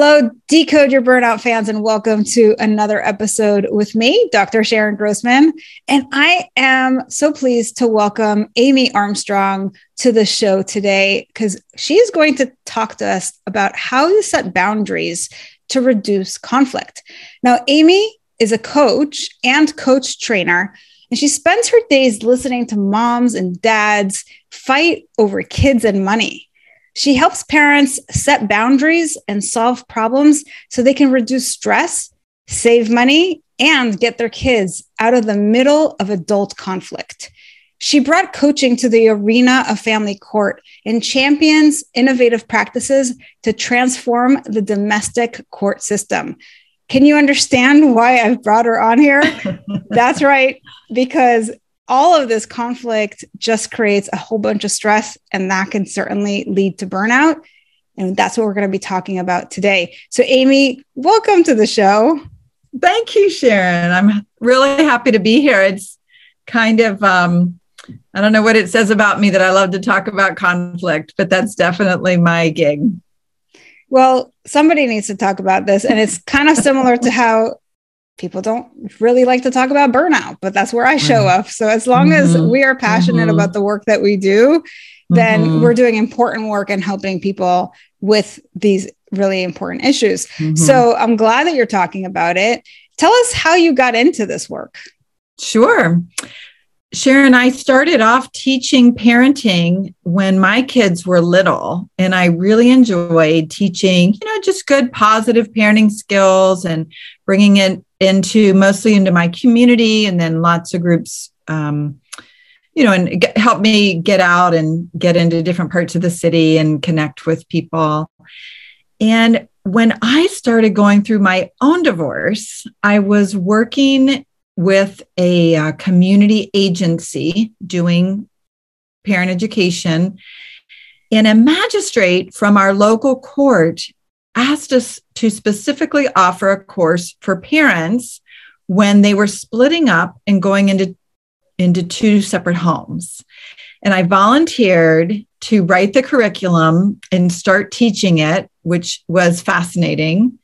Hello, Decode Your Burnout fans, and welcome to another episode with me, Dr. Sharon Grossman. And I am so pleased to welcome Amy Armstrong to the show today because she is going to talk to us about how you set boundaries to reduce conflict. Now, Amy is a coach and coach trainer, and she spends her days listening to moms and dads fight over kids and money. She helps parents set boundaries and solve problems so they can reduce stress, save money, and get their kids out of the middle of adult conflict. She brought coaching to the arena of family court and champions innovative practices to transform the domestic court system. Can you understand why I've brought her on here? That's right, because all of this conflict just creates a whole bunch of stress, and that can certainly lead to burnout. And that's what we're going to be talking about today. So, Amy, welcome to the show. Thank you, Sharon. I'm really happy to be here. It's kind of, um, I don't know what it says about me that I love to talk about conflict, but that's definitely my gig. Well, somebody needs to talk about this. And it's kind of similar to how people don't really like to talk about burnout, but that's where I show mm-hmm. up. So as long mm-hmm. as we are passionate mm-hmm. about the work that we do, then mm-hmm. we're doing important work and helping people with these really important issues. Mm-hmm. So I'm glad that you're talking about it. Tell us how you got into this work. Sure. Sharon, I started off teaching parenting when my kids were little, and I really enjoyed teaching, you know, just good positive parenting skills and bringing it into mostly into my community and then lots of groups um, you know and get, help me get out and get into different parts of the city and connect with people. And when i started going through my own divorce i was working with a, a uh, community agency doing parent education. And a magistrate from our local court asked us to specifically offer a course for parents when they were splitting up and going into, into two separate homes. And I volunteered to write the curriculum and start teaching it, which was fascinating.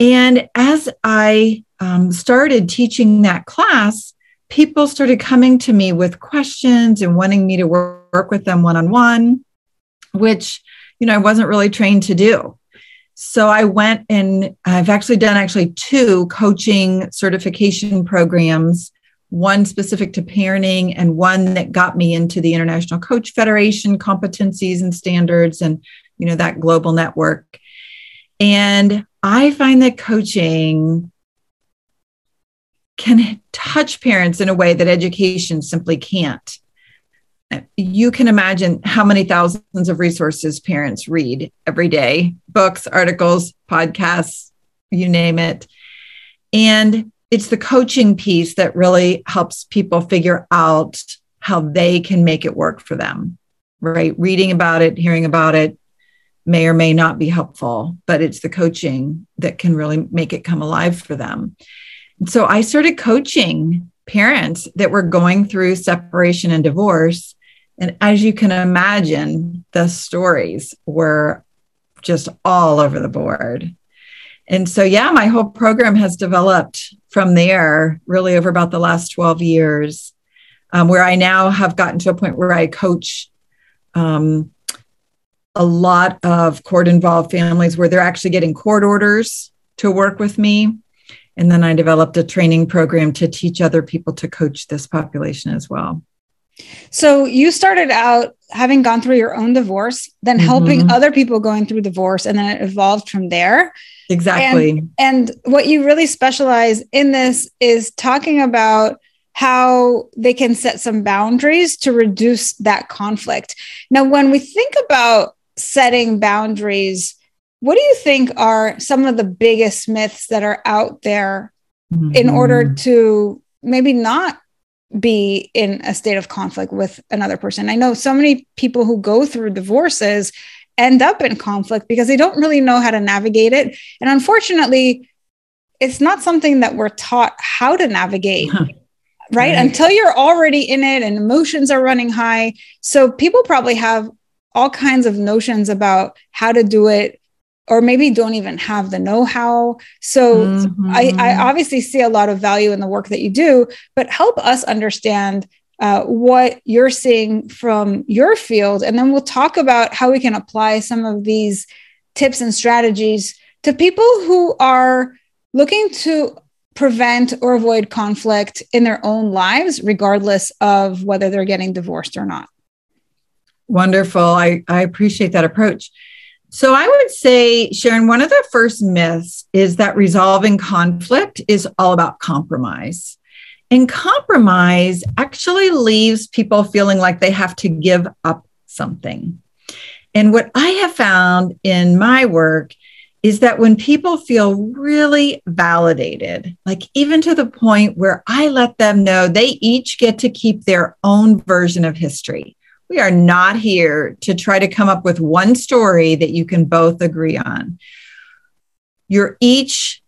And as I um, started teaching that class, people started coming to me with questions and wanting me to work, work with them one on one, which you know I wasn't really trained to do. So I went and I've actually done actually two coaching certification programs, one specific to parenting and one that got me into the International Coach Federation competencies and standards and you know that global network. And I find that coaching can touch parents in a way that education simply can't you can imagine how many thousands of resources parents read every day books, articles, podcasts, you name it. And it's the coaching piece that really helps people figure out how they can make it work for them, right? Reading about it, hearing about it may or may not be helpful, but it's the coaching that can really make it come alive for them. And so I started coaching parents that were going through separation and divorce and as you can imagine, the stories were just all over the board. And so, yeah, my whole program has developed from there really over about the last 12 years, um, where I now have gotten to a point where I coach um, a lot of court involved families where they're actually getting court orders to work with me. And then I developed a training program to teach other people to coach this population as well. So you started out having gone through your own divorce, then mm-hmm. helping other people going through divorce, and then it evolved from there. Exactly. And, and what you really specialize in this is talking about how they can set some boundaries to reduce that conflict. Now, when we think about setting boundaries, what do you think are some of the biggest myths that are out there mm-hmm. in order to maybe not be in a state of conflict with another person. I know so many people who go through divorces end up in conflict because they don't really know how to navigate it. And unfortunately, it's not something that we're taught how to navigate. Huh. Right? right? Until you're already in it and emotions are running high. So people probably have all kinds of notions about how to do it or maybe don't even have the know-how. So mm-hmm. I, I, obviously see a lot of value in the work that you do but help us understand uh, what you're seeing from your field. And then we'll talk about how we can apply some of these tips and strategies to people who are looking to prevent or avoid conflict in their own lives regardless of whether they're getting divorced or not. Wonderful. I, I appreciate that approach so I would say, Sharon, one of the first myths is that resolving conflict is all about compromise. And compromise actually leaves people feeling like they have to give up something. And what I have found in my work is that when people feel really validated, like even to the point where I let them know they each get to keep their own version of history. We are not here to try to come up with one story that you can both agree on. You're each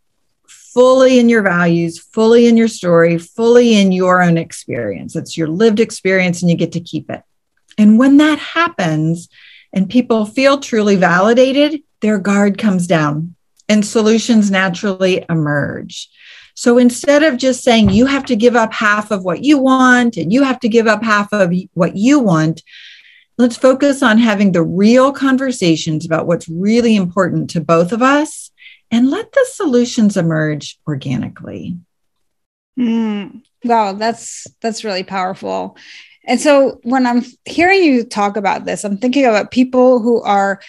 fully in your values, fully in your story, fully in your own experience. It's your lived experience and you get to keep it. And when that happens and people feel truly validated, their guard comes down and solutions naturally emerge. So instead of just saying you have to give up half of what you want and you have to give up half of what you want, let's focus on having the real conversations about what's really important to both of us and let the solutions emerge organically. Mm, wow, that's that's really powerful. And so when I'm hearing you talk about this, I'm thinking about people who are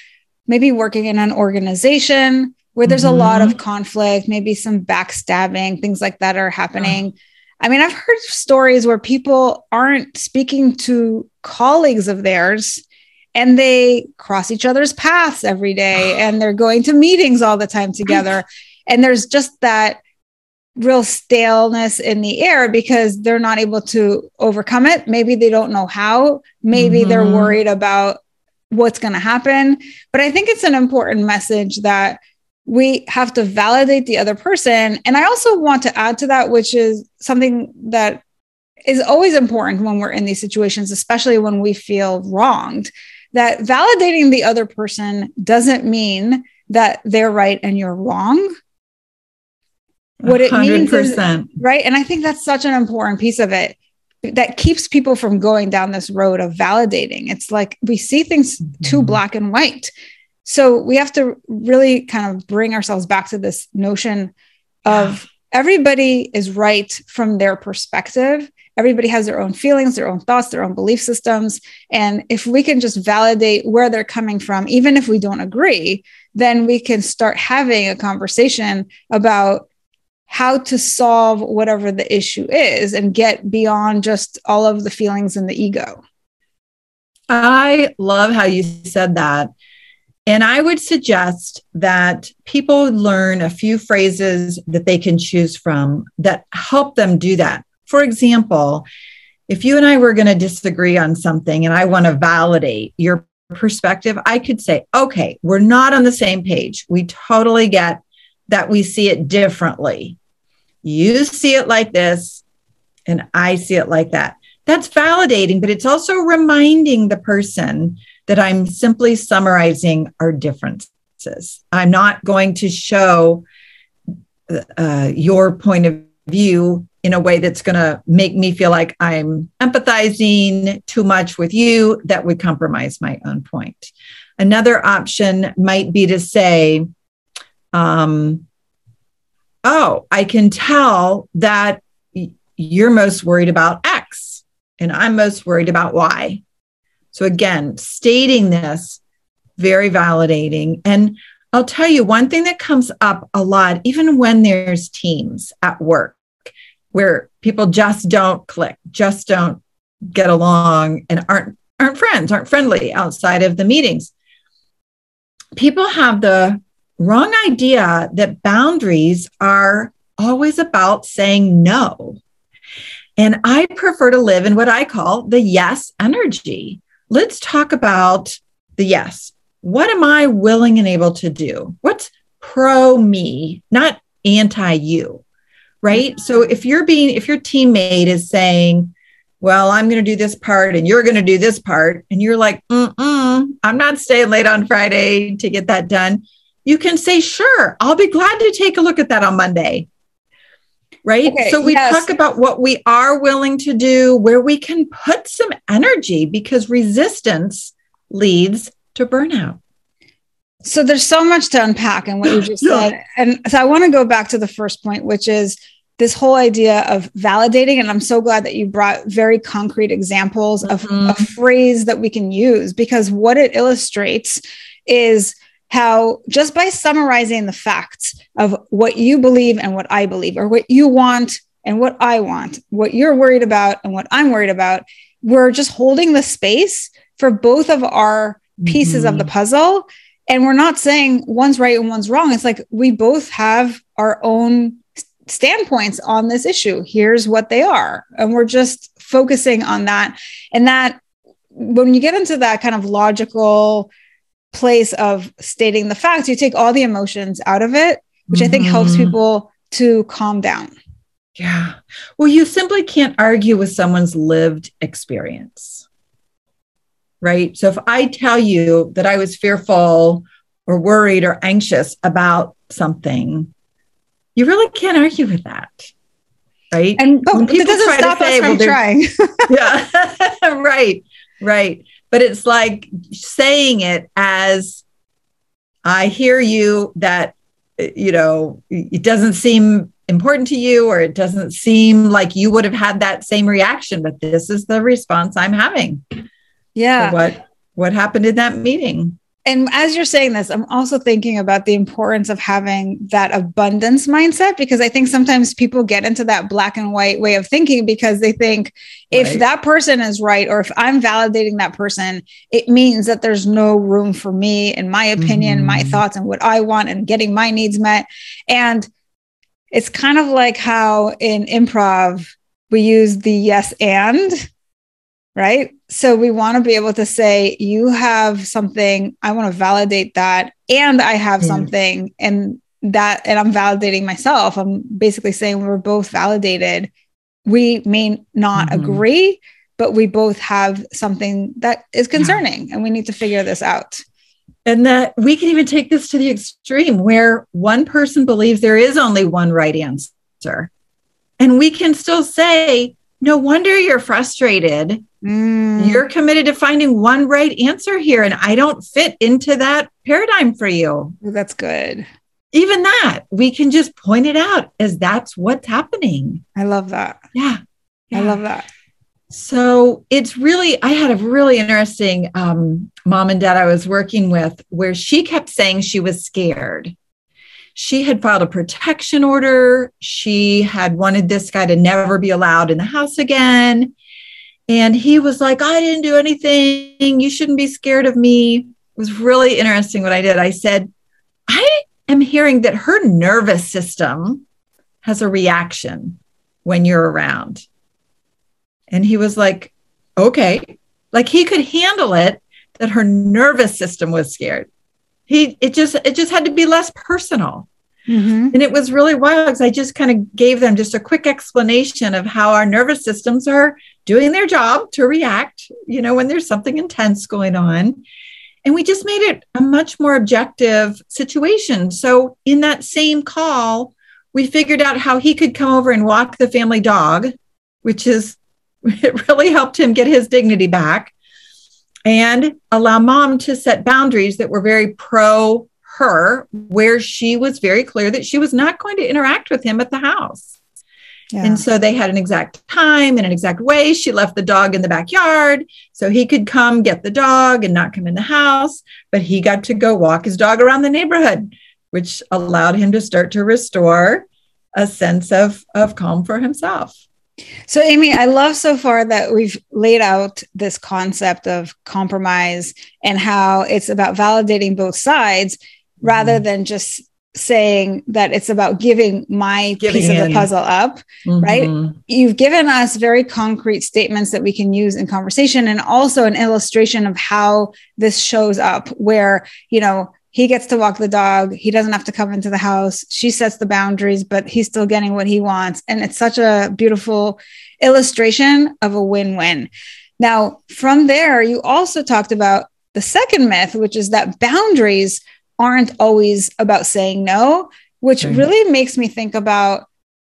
maybe working in an organization where there's mm-hmm. a lot of mm-hmm. conflict, maybe some backstabbing, things like that are happening. Oh. I mean, I've heard stories where people aren't speaking to colleagues of theirs and they cross each other's paths every day and they're going to meetings all the time together. and there's just that real staleness in the air because they're not able to overcome it. Maybe they don't know how. Maybe mm-hmm. they're worried about what's going to happen. But I think it's an important message that we have to validate the other person. And I also want to add to that, which is something that is always important when we're in these situations, especially when we feel wronged, that validating the other person doesn't mean that they're right and you're wrong. What it 100%. means is, right. And I think that's such an important piece of it that keeps people from going down this road of validating. It's like we see things mm-hmm. too black and white. So we have to really kind of bring ourselves back to this notion of everybody is right from their perspective. Everybody has their own feelings, their own thoughts, their own belief systems. And if we can just validate where they're coming from, even if we don't agree, then we can start having a conversation about how to solve whatever the issue is and get beyond just all of the feelings and the ego. I love how you said that and I would suggest that people learn a few phrases that they can choose from that help them do that. For example, if you and I were going to disagree on something and I want to validate your perspective, I could say, okay, we're not on the same page. We totally get that we see it differently. You see it like this, and I see it like that. That's validating, but it's also reminding the person that I'm simply summarizing our differences. I'm not going to show uh, your point of view in a way that's going to make me feel like I'm empathizing too much with you, that would compromise my own point. Another option might be to say, um, Oh, I can tell that you're most worried about X and I'm most worried about Y. So, again, stating this very validating. And I'll tell you one thing that comes up a lot, even when there's teams at work where people just don't click, just don't get along and aren't aren't friends, aren't friendly outside of the meetings. People have the wrong idea that boundaries are always about saying no. And I prefer to live in what I call the yes energy. Let's talk about the yes. What am I willing and able to do? What's pro me, not anti you? Right. So mm-hmm. if you're being, if your teammate is saying, well, I'm going to do this part and you're going to do this part, and you're like, Mm-mm, I'm not staying late on Friday to get that done. You can say, sure, I'll be glad to take a look at that on Monday right? Okay, so we yes. talk about what we are willing to do, where we can put some energy because resistance leads to burnout. So there's so much to unpack in what you just yeah. said. And so I want to go back to the first point, which is this whole idea of validating. And I'm so glad that you brought very concrete examples mm-hmm. of a phrase that we can use because what it illustrates is how just by summarizing the facts of what you believe and what I believe, or what you want and what I want, what you're worried about and what I'm worried about, we're just holding the space for both of our pieces mm-hmm. of the puzzle. And we're not saying one's right and one's wrong. It's like we both have our own standpoints on this issue. Here's what they are. And we're just focusing on that. And that when you get into that kind of logical, place of stating the facts, you take all the emotions out of it, which mm-hmm. I think helps mm-hmm. people to calm down. Yeah. Well, you simply can't argue with someone's lived experience. Right. So if I tell you that I was fearful or worried or anxious about something, you really can't argue with that. Right. And but it doesn't stop us say, from well, trying. yeah. right. Right but it's like saying it as I hear you that, you know, it doesn't seem important to you or it doesn't seem like you would have had that same reaction, but this is the response I'm having. Yeah. what what happened in that meeting? And as you're saying this, I'm also thinking about the importance of having that abundance mindset because I think sometimes people get into that black and white way of thinking because they think if that person is right or if I'm validating that person, it means that there's no room for me and my opinion, mm-hmm. my thoughts, and what I want and getting my needs met. And it's kind of like how in improv we use the yes and right? So we want to be able to say, you have something, I want to validate that, and I have mm. something, and that, and I'm validating myself. I'm basically saying we're both validated. We may not mm-hmm. agree, but we both have something that is concerning, yeah. and we need to figure this out. And that we can even take this to the extreme where one person believes there is only one right answer. And we can still say, no wonder you're frustrated Mm. You're committed to finding one right answer here, and I don't fit into that paradigm for you. That's good. Even that, we can just point it out as that's what's happening. I love that. Yeah. yeah. I love that. So it's really, I had a really interesting um, mom and dad I was working with where she kept saying she was scared. She had filed a protection order. She had wanted this guy to never be allowed in the house again. And he was like, I didn't do anything. You shouldn't be scared of me. It was really interesting what I did. I said, I am hearing that her nervous system has a reaction when you're around. And he was like, okay. Like he could handle it that her nervous system was scared. He it just it just had to be less personal. Mm-hmm. And it was really wild because I just kind of gave them just a quick explanation of how our nervous systems are doing their job to react, you know, when there's something intense going on. And we just made it a much more objective situation. So, in that same call, we figured out how he could come over and walk the family dog, which is, it really helped him get his dignity back and allow mom to set boundaries that were very pro her, where she was very clear that she was not going to interact with him at the house. Yeah. And so they had an exact time and an exact way. She left the dog in the backyard so he could come get the dog and not come in the house, but he got to go walk his dog around the neighborhood, which allowed him to start to restore a sense of, of calm for himself. So, Amy, I love so far that we've laid out this concept of compromise and how it's about validating both sides rather mm-hmm. than just saying that it's about giving my giving piece in. of the puzzle up, mm-hmm. right? You've given us very concrete statements that we can use in conversation and also an illustration of how this shows up where, you know, he gets to walk the dog. He doesn't have to come into the house. She sets the boundaries, but he's still getting what he wants. And it's such a beautiful illustration of a win win. Now, from there, you also talked about the second myth, which is that boundaries aren't always about saying no, which really makes me think about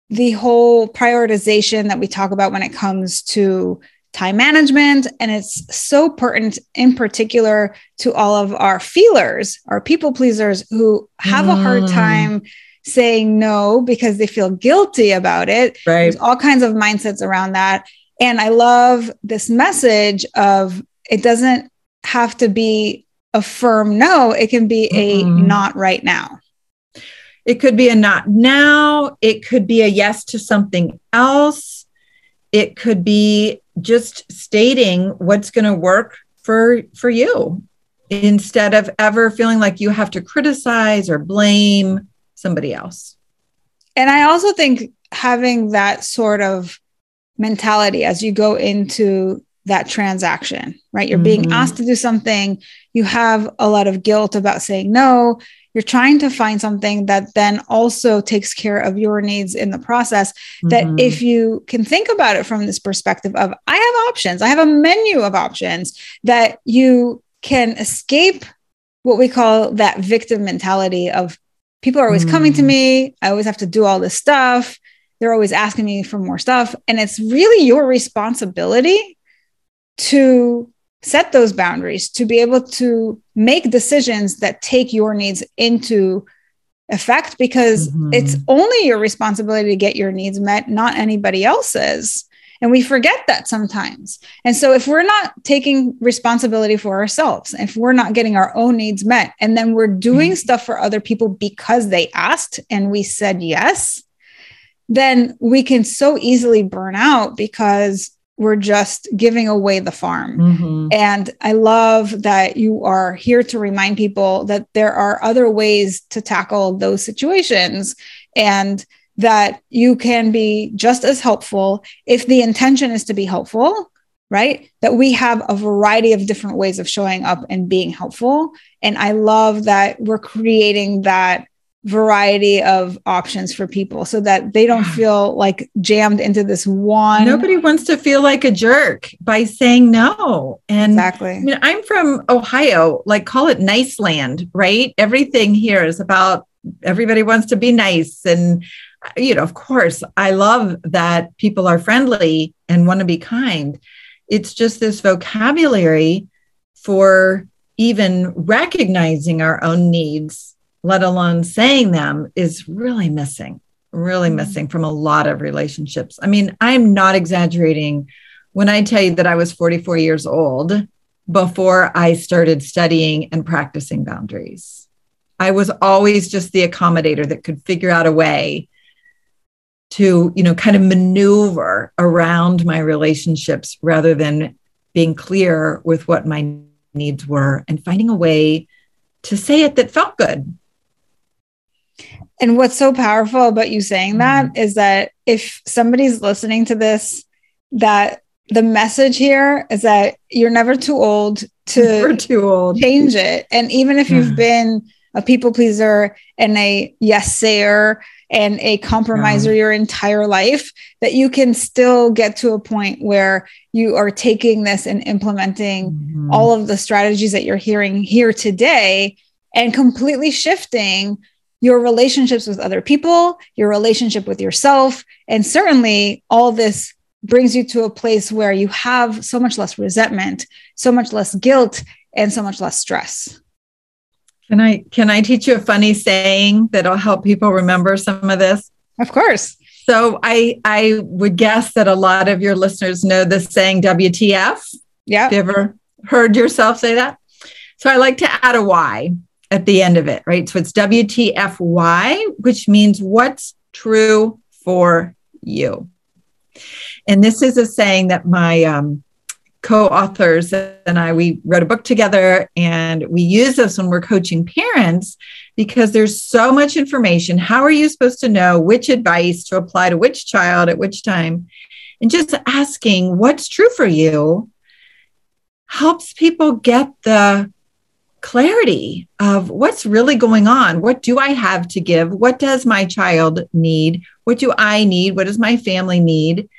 the whole prioritization that we talk about when it comes to time management. And it's so pertinent in particular to all of our feelers, our people pleasers who have mm. a hard mm. time saying no because they feel guilty about it. Right. There's all kinds of mindsets around that. And I love this message of it doesn't have to be a firm no, it can be a mm-hmm. not right now. It could be a not now. It could be a yes to something else. It could be just stating what's going to work for for you instead of ever feeling like you have to criticize or blame somebody else. And I also think having that sort of mentality as you go into that transaction, right? You're being mm-hmm. asked to do something, you have a lot of guilt about saying no. You're trying to find something that then also takes care of your needs in the process. Mm-hmm. That if you can think about it from this perspective of, I have options, I have a menu of options that you can escape what we call that victim mentality of people are always mm-hmm. coming to mm. me. I always have to do all this stuff. They're always asking me for more stuff. And it's really your responsibility to set those boundaries, to be able to make decisions that take your needs into effect because mm-hmm. it's only your responsibility to get your needs met, not anybody else's. And we forget that sometimes. And so, if we're not taking responsibility for ourselves, if we're not getting our own needs met, and then we're doing mm-hmm. stuff for other people because they asked and we said yes, then we can so easily burn out because we're just giving away the farm. Mm-hmm. And I love that you are here to remind people that there are other ways to tackle those situations and that you can be just as helpful if the intention is to be helpful, right? That we have a variety of different ways of showing up and being helpful. And I love that we're creating that variety of options for people so that they don't feel like jammed into this one. Nobody wants to feel like a jerk by saying no. And exactly. I mean, I'm from Ohio, like call it nice land, right? Everything here is about everybody wants to be nice. And, you know, of course, I love that people are friendly and want to be kind. It's just this vocabulary for even recognizing our own needs let alone saying them, is really missing, really mm-hmm. missing from a lot of relationships. I mean, I'm not exaggerating when I tell you that I was 44 years old before I started studying and practicing boundaries. I was always just the accommodator that could figure out a way to, you know, kind of maneuver around my relationships rather than being clear with what my needs were and finding a way to say it that felt good and what's so powerful about you saying that mm-hmm. is that if somebody's listening to this, that the message here is that you're never too old to too old. change it. And even if you've been a people pleaser and a yes sayer and a compromiser yeah. your entire life, that you can still get to a point where you are taking this and implementing mm-hmm. all of the strategies that you're hearing here today and completely shifting your relationships with other people, your relationship with yourself. And certainly all this brings you to a place where you have so much less resentment, so much less guilt, and so much less stress. Can I can I teach you a funny saying that'll help people remember some of this? Of course. So I I would guess that a lot of your listeners know this saying WTF. Yeah. Have you ever heard yourself say that? So I like to add a Y at the end of it, right? So it's WTFY, which means what's true for you. And this is a saying that my um, co-authors and I we wrote a book together and we use this when we're coaching parents because there's so much information. How are you supposed to know which advice to apply to which child at which time? And just asking what's true for you helps people get the clarity of what's really going on. What do I have to give? What does my child need? What do I need? What does my family need?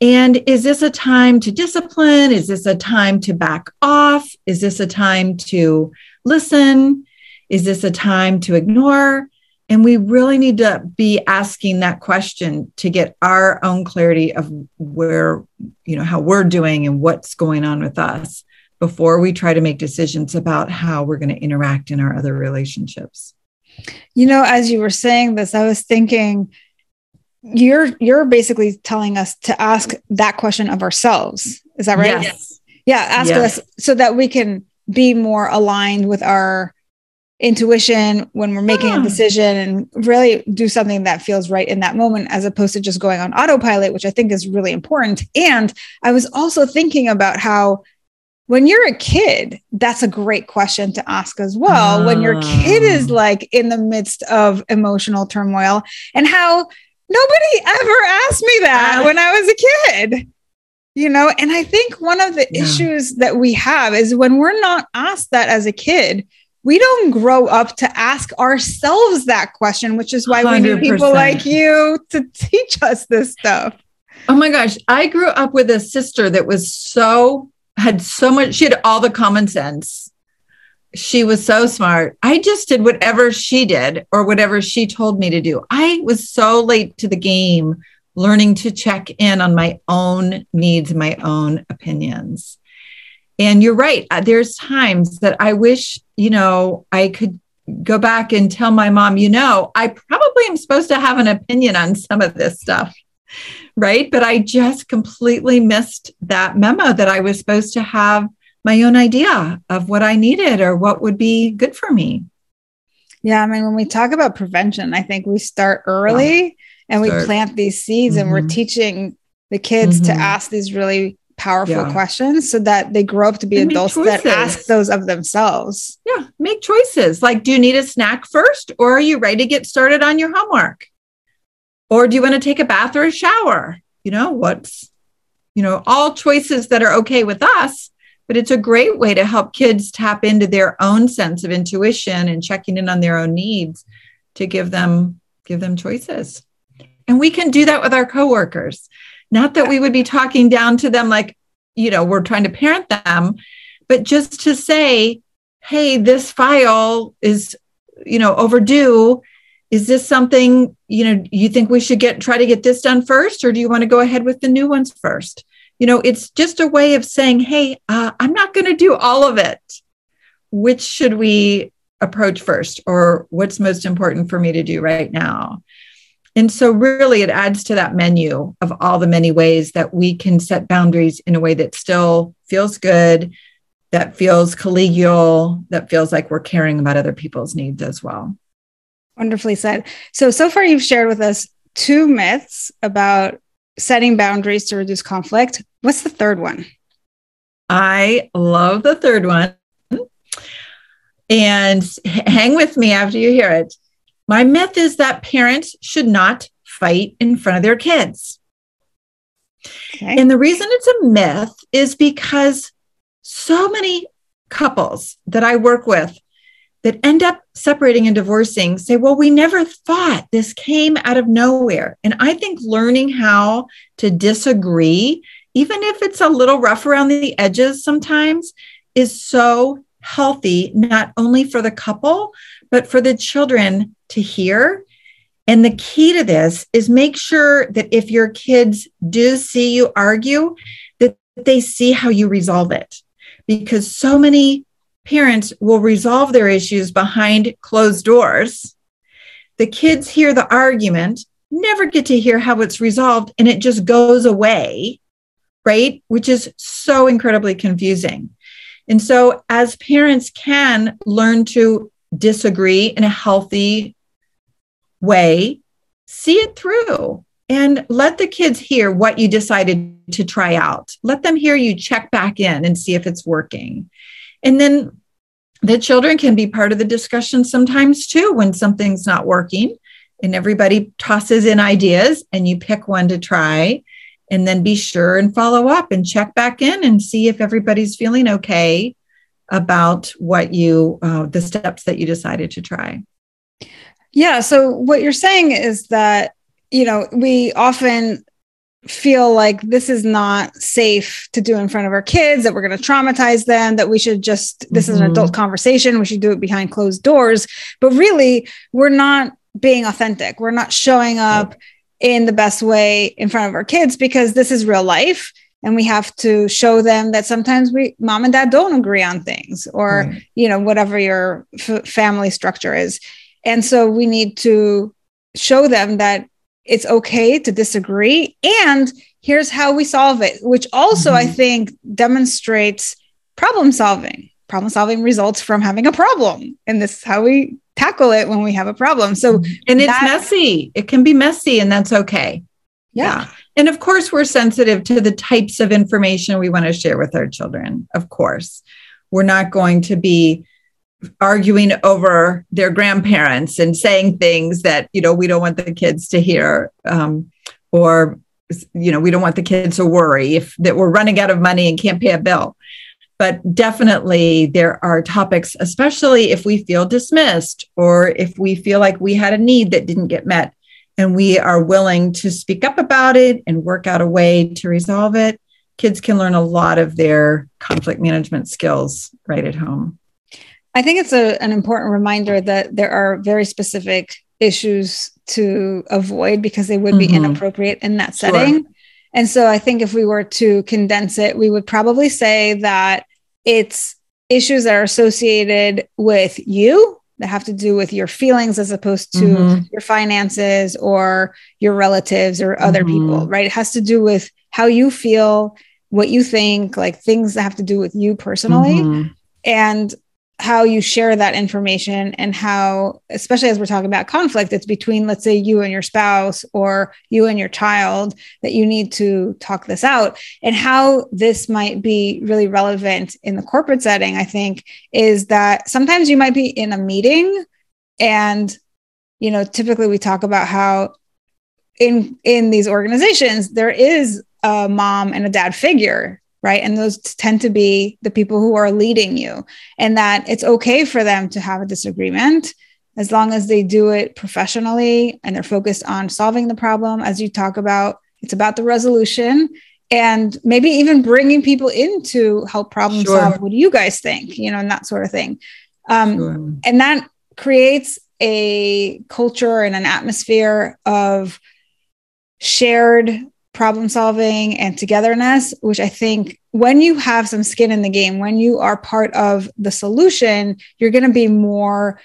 And is this a time to discipline? Is this a time to back off? Is this a time to listen? Is this a time to ignore? And we really need to be asking that question to get our own clarity of where, you know, how we're doing and what's going on with us before we try to make decisions about how we're going to interact in our other relationships. You know, as you were saying this, I was thinking you're you're basically telling us to ask that question of ourselves. Is that right? Yes. Yeah, ask yes. us so that we can be more aligned with our intuition when we're making yeah. a ah. decision and really do something that feels right in that moment as opposed to just going on autopilot which i think is really important and i was also thinking about how when you're a kid, that's a great question to ask as well. Uh, when your kid is ah. like in the midst of emotional turmoil, and how nobody ever asked me that uh, when I was a kid, you know? And I think one of the yeah. issues that we have is when we're not asked that as a kid, we don't grow up to ask ourselves that question, which is why 100%. we need people like you to teach us this stuff. Oh my gosh. I grew up with a sister that was so had so much, she had all the common sense. She was so smart. I just did whatever she did or whatever she told me to do. I was so late to the game learning to check in on my own needs, my own opinions. And you're right. Uh, there's times that I wish, you know, I could go back and tell my mom, you know, I probably am supposed to have an opinion on some of this stuff right? But I just completely missed that memo that I was supposed to have my own idea of what I needed or what would be good for me. Yeah, I mean, when we talk about prevention, I think we start early yeah. and start. we plant these seeds mm-hmm. and we're mm-hmm. teaching the kids mm-hmm. to ask these really powerful yeah. questions so that they grow up to be and adults that ask those of themselves. Yeah, make choices. Like, do you need a snack first or are you ready to get started on your homework? Or do you want to take a bath or a shower? You know, what's, you know, all choices that are okay with us, but it's a great way to help kids tap into their own sense of intuition and checking in on their own needs to give them give them choices. And we can do that with our coworkers. Not that we would be talking down to them like, you know, we're trying to parent them, but just to say, hey, this file is, you know, overdue is this something you know you think we should get try to get this done first or do you want to go ahead with the new ones first? You know it's just a way of saying hey uh, i'm not going to do all of it. Which should we approach first or what's most important for me to do right now? And so really it adds to that menu of all the many ways that we can set boundaries in a way that still feels good that feels collegial that feels like we're caring about other people's needs as well Wonderfully said. So, so far you've shared with us two myths about setting boundaries to reduce conflict. What's the third one? I love the third one. And hang with me after you hear it. My myth is that parents should not fight in front of their kids. Okay. And the reason it's a myth is because so many couples that I work with that end up separating and divorcing say, well, we never thought this came out of nowhere. And I think learning how to disagree, even if it's a little rough around the edges sometimes, is so healthy, not only for the couple, but for the children to hear. And the key to this is make sure that if your kids do see you argue, that they see how you resolve it. Because so many parents will resolve their issues behind closed doors. The kids hear the argument, never get to hear how it's resolved, and it just goes away, right? Which is so incredibly confusing. And so, as parents can learn to disagree in a healthy way, see it through and let the kids hear what you decided to try out. Let them hear you check back in and see if it's working. And then the children can be part of the discussion sometimes too when something's not working and everybody tosses in ideas and you pick one to try. And then be sure and follow up and check back in and see if everybody's feeling okay about what you uh, the steps that you decided to try. Yeah. So what you're saying is that you know we often feel like this is not safe to do in front of our kids, that we're going to traumatize them, that we should just, this mm-hmm. is an adult mm-hmm. conversation, we should do it behind closed doors. But really, we're not being authentic. We're not showing up in the best way in front of our kids because this is real life. And we have to show them that sometimes we, mom and dad don't agree on things or, right. you know, whatever your f- family structure is. And so we need to show them that it's okay to disagree. And here's how we solve it which also mm-hmm. i think demonstrates problem solving. Problem solving results from having a problem. And this is how we tackle it when we have a problem. So mm-hmm. and it's messy. It can be messy and that's okay. Yeah. And of course we're sensitive to the types of information we want to share with our children of course. We're not going to be arguing over their grandparents and saying things that you know we don't want the kids to hear um, or you know we don't want the kids to worry if that we're running out of money and can't pay a bill. But definitely there are topics especially if we feel dismissed or if we feel like we had a need that didn't get met and we are willing to speak up about it and work out a way to resolve it kids can learn a lot of their conflict management skills right at home I think it's a, an important reminder that there are very specific issues to avoid because they would be mm-hmm. inappropriate in that setting. Sure. And so I think if we were to condense it, we would probably say that it's issues that are associated with you that have to do with your feelings as opposed to mm-hmm. your finances or your relatives or other mm-hmm. people, right? It has to do with how you feel, what you think, like things that have to do with you personally. Mm-hmm. And how you share that information and how especially as we're talking about conflict it's between let's say you and your spouse or you and your child that you need to talk this out. And how this might be really relevant in the corporate setting i think is that sometimes you might be in a meeting and you know typically we talk about how in in these organizations there is a mom and a dad figure right? And those tend to be the people who are leading you, and that it's okay for them to have a disagreement as long as they do it professionally and they're focused on solving the problem. As you talk about, it's about the resolution and maybe even bringing people in to help problem sure. solve. What do you guys think? You know, and that sort of thing. Um, sure. And that creates a culture and an atmosphere of shared problem solving and togetherness, which I think when you have some skin in the game, when you are part of the solution, you're going to be more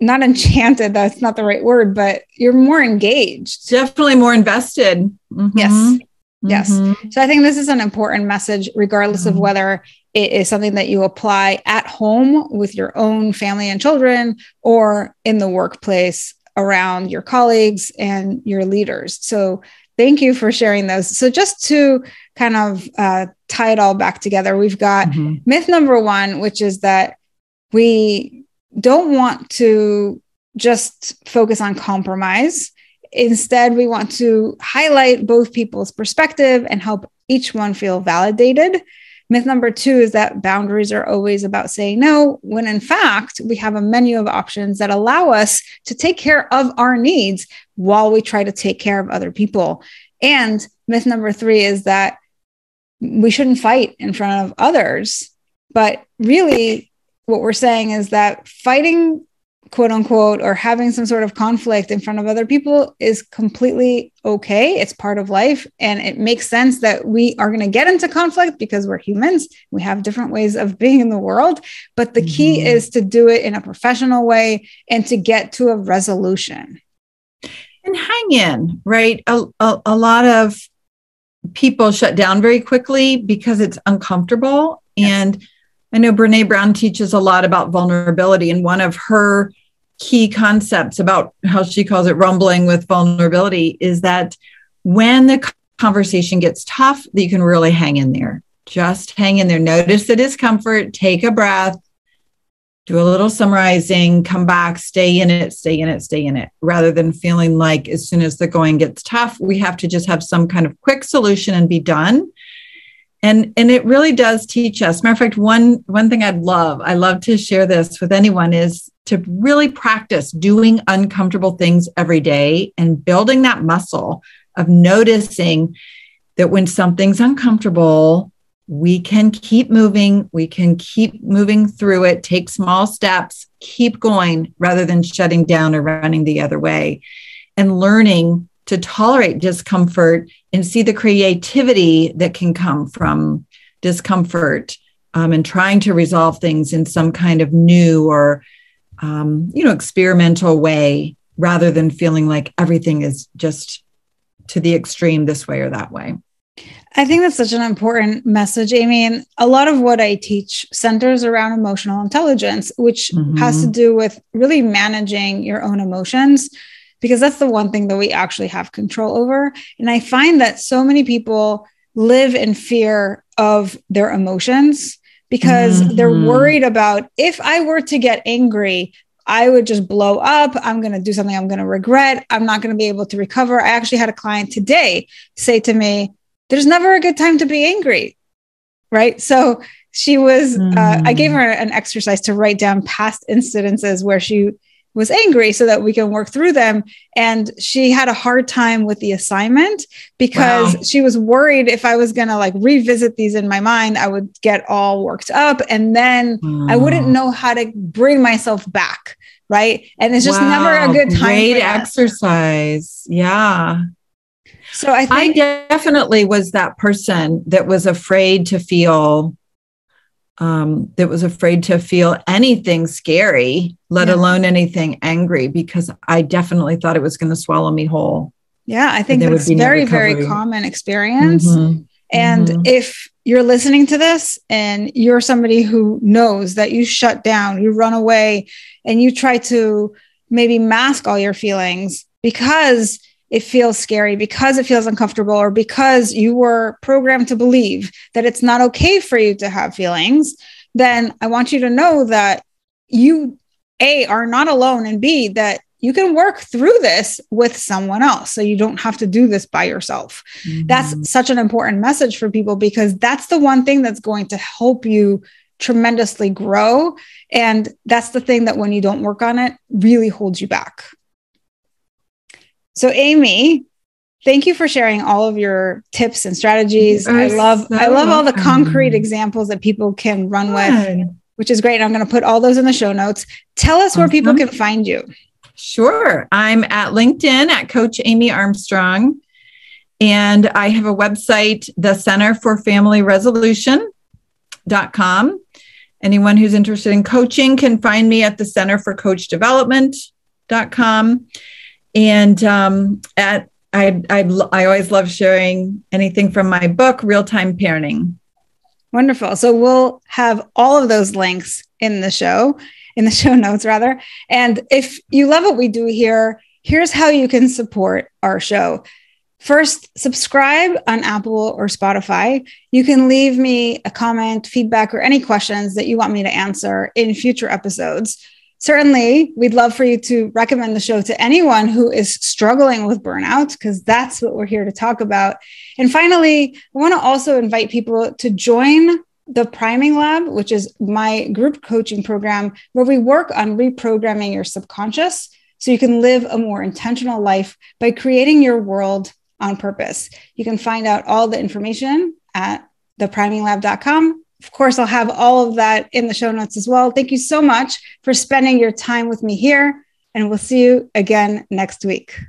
not enchanted that's not the right word but you're more engaged definitely more invested mm-hmm. yes yes mm-hmm. so i think this is an important message regardless mm-hmm. of whether it is something that you apply at home with your own family and children or in the workplace around your colleagues and your leaders so Thank you for sharing those. So, just to kind of uh, tie it all back together, we've got mm-hmm. myth number one, which is that we don't want to just focus on compromise. Instead, we want to highlight both people's perspective and help each one feel validated. Myth number two is that boundaries are always about saying no, when in fact, we have a menu of options that allow us to take care of our needs while we try to take care of other people. And myth number three is that we shouldn't fight in front of others, but really, what we're saying is that fighting quote unquote or having some sort of conflict in front of other people is completely okay. It's part of life. And it makes sense that we are going to get into conflict because we're humans. We have different ways of being in the world. But the mm-hmm. key is to do it in a professional way and to get to a resolution and hang in right a, a, a lot of people shut down very quickly because it's uncomfortable yes. and I know Brene Brown teaches a lot about vulnerability, and one of her key concepts about how she calls it rumbling with vulnerability is that when the conversation gets tough, that you can really hang in there. Just hang in there. Notice the discomfort, take a breath, do a little summarizing, come back, stay in it, stay in it, stay in it, rather than feeling like as soon as the going gets tough, we have to just have some kind of quick solution and be done. And and it really does teach us. Matter of fact one one thing i'd love i love to share this with anyone is to really practice doing uncomfortable things every day and building that muscle of noticing that when something's uncomfortable we can keep moving. We can keep moving through it. Take small steps. Keep going rather than shutting down or running the other way. And learning to tolerate discomfort and see the creativity that can come from discomfort um, and trying to resolve things in some kind of new or um, you know experimental way rather than feeling like everything is just to the extreme this way or that way I think that's such an important message, Amy. And a lot of what I teach centers around emotional intelligence, which mm-hmm. has to do with really managing your own emotions because that's the one thing that we actually have control over. And I find that so many people live in fear of their emotions because mm-hmm. they're worried about if I were to get angry, I would just blow up. I'm going to do something I'm going to regret. I'm not going to be able to recover. I actually had a client today say to me, There's never a good time to be angry. Right. So she was, mm. uh, I gave mm. her an exercise to write down past incidences where she was angry so that we can work through them. And she had a hard time with the assignment because wow. she was worried if I was going to like revisit these in my mind, I would get all worked up and then mm. I wouldn't know how to bring myself back. Right. And it's just wow. never a good time. Great exercise. Yeah. So I think I definitely was that person that was afraid to feel um, that was afraid to feel anything scary, let yeah. alone anything angry, because I definitely thought it was going to swallow me whole. Yeah, I think that's very, very common experience. Mm-hmm. And mm-hmm. if you're listening to this and you're somebody who knows that you shut down, you run away, and you try to maybe mask all your feelings because it feels scary because it feels uncomfortable or because you were programmed to believe that it's not okay for you to have feelings, then I want you to know that you, A, are not alone, and B, that you can work through this with someone else. So you don't have to do this by yourself. Mm-hmm. That's such an important message for people because that's the one thing that's going to help you tremendously grow. And that's the thing that when you don't work on it, really holds you back. So, Amy, thank you for sharing all of your tips and strategies. I love so I love all the concrete examples that people can run Good. with, which is great. I'm going to put all those in the show notes. Tell us where people can find you. Sure. I'm at LinkedIn at Coach Amy Armstrong. And I have a website, the Center for Family Resolution.com. Anyone who's interested in coaching can find me at the Center for Coach Development.com. And um, at I, I I always love sharing anything from my book, Real Time Parenting. Wonderful. So we'll have all of those links in the show, in the show notes rather. And if you love what we do here, here's how you can support our show. First, subscribe on Apple or Spotify. You can leave me a comment, feedback, or any questions that you want me to answer in future episodes certainly we'd love for you to recommend the show to anyone who is struggling with burnout because that's what we're here to talk about. And finally i want to also invite people to join the priming lab which is my group coaching program where we work on reprogramming your subconscious so you can live a more intentional life by creating your world on purpose. You can find out all the information at thepriminglab.com Of course, I'll have all of that in the show notes as well. Thank you so much for spending your time with me here, and we'll see you again next week.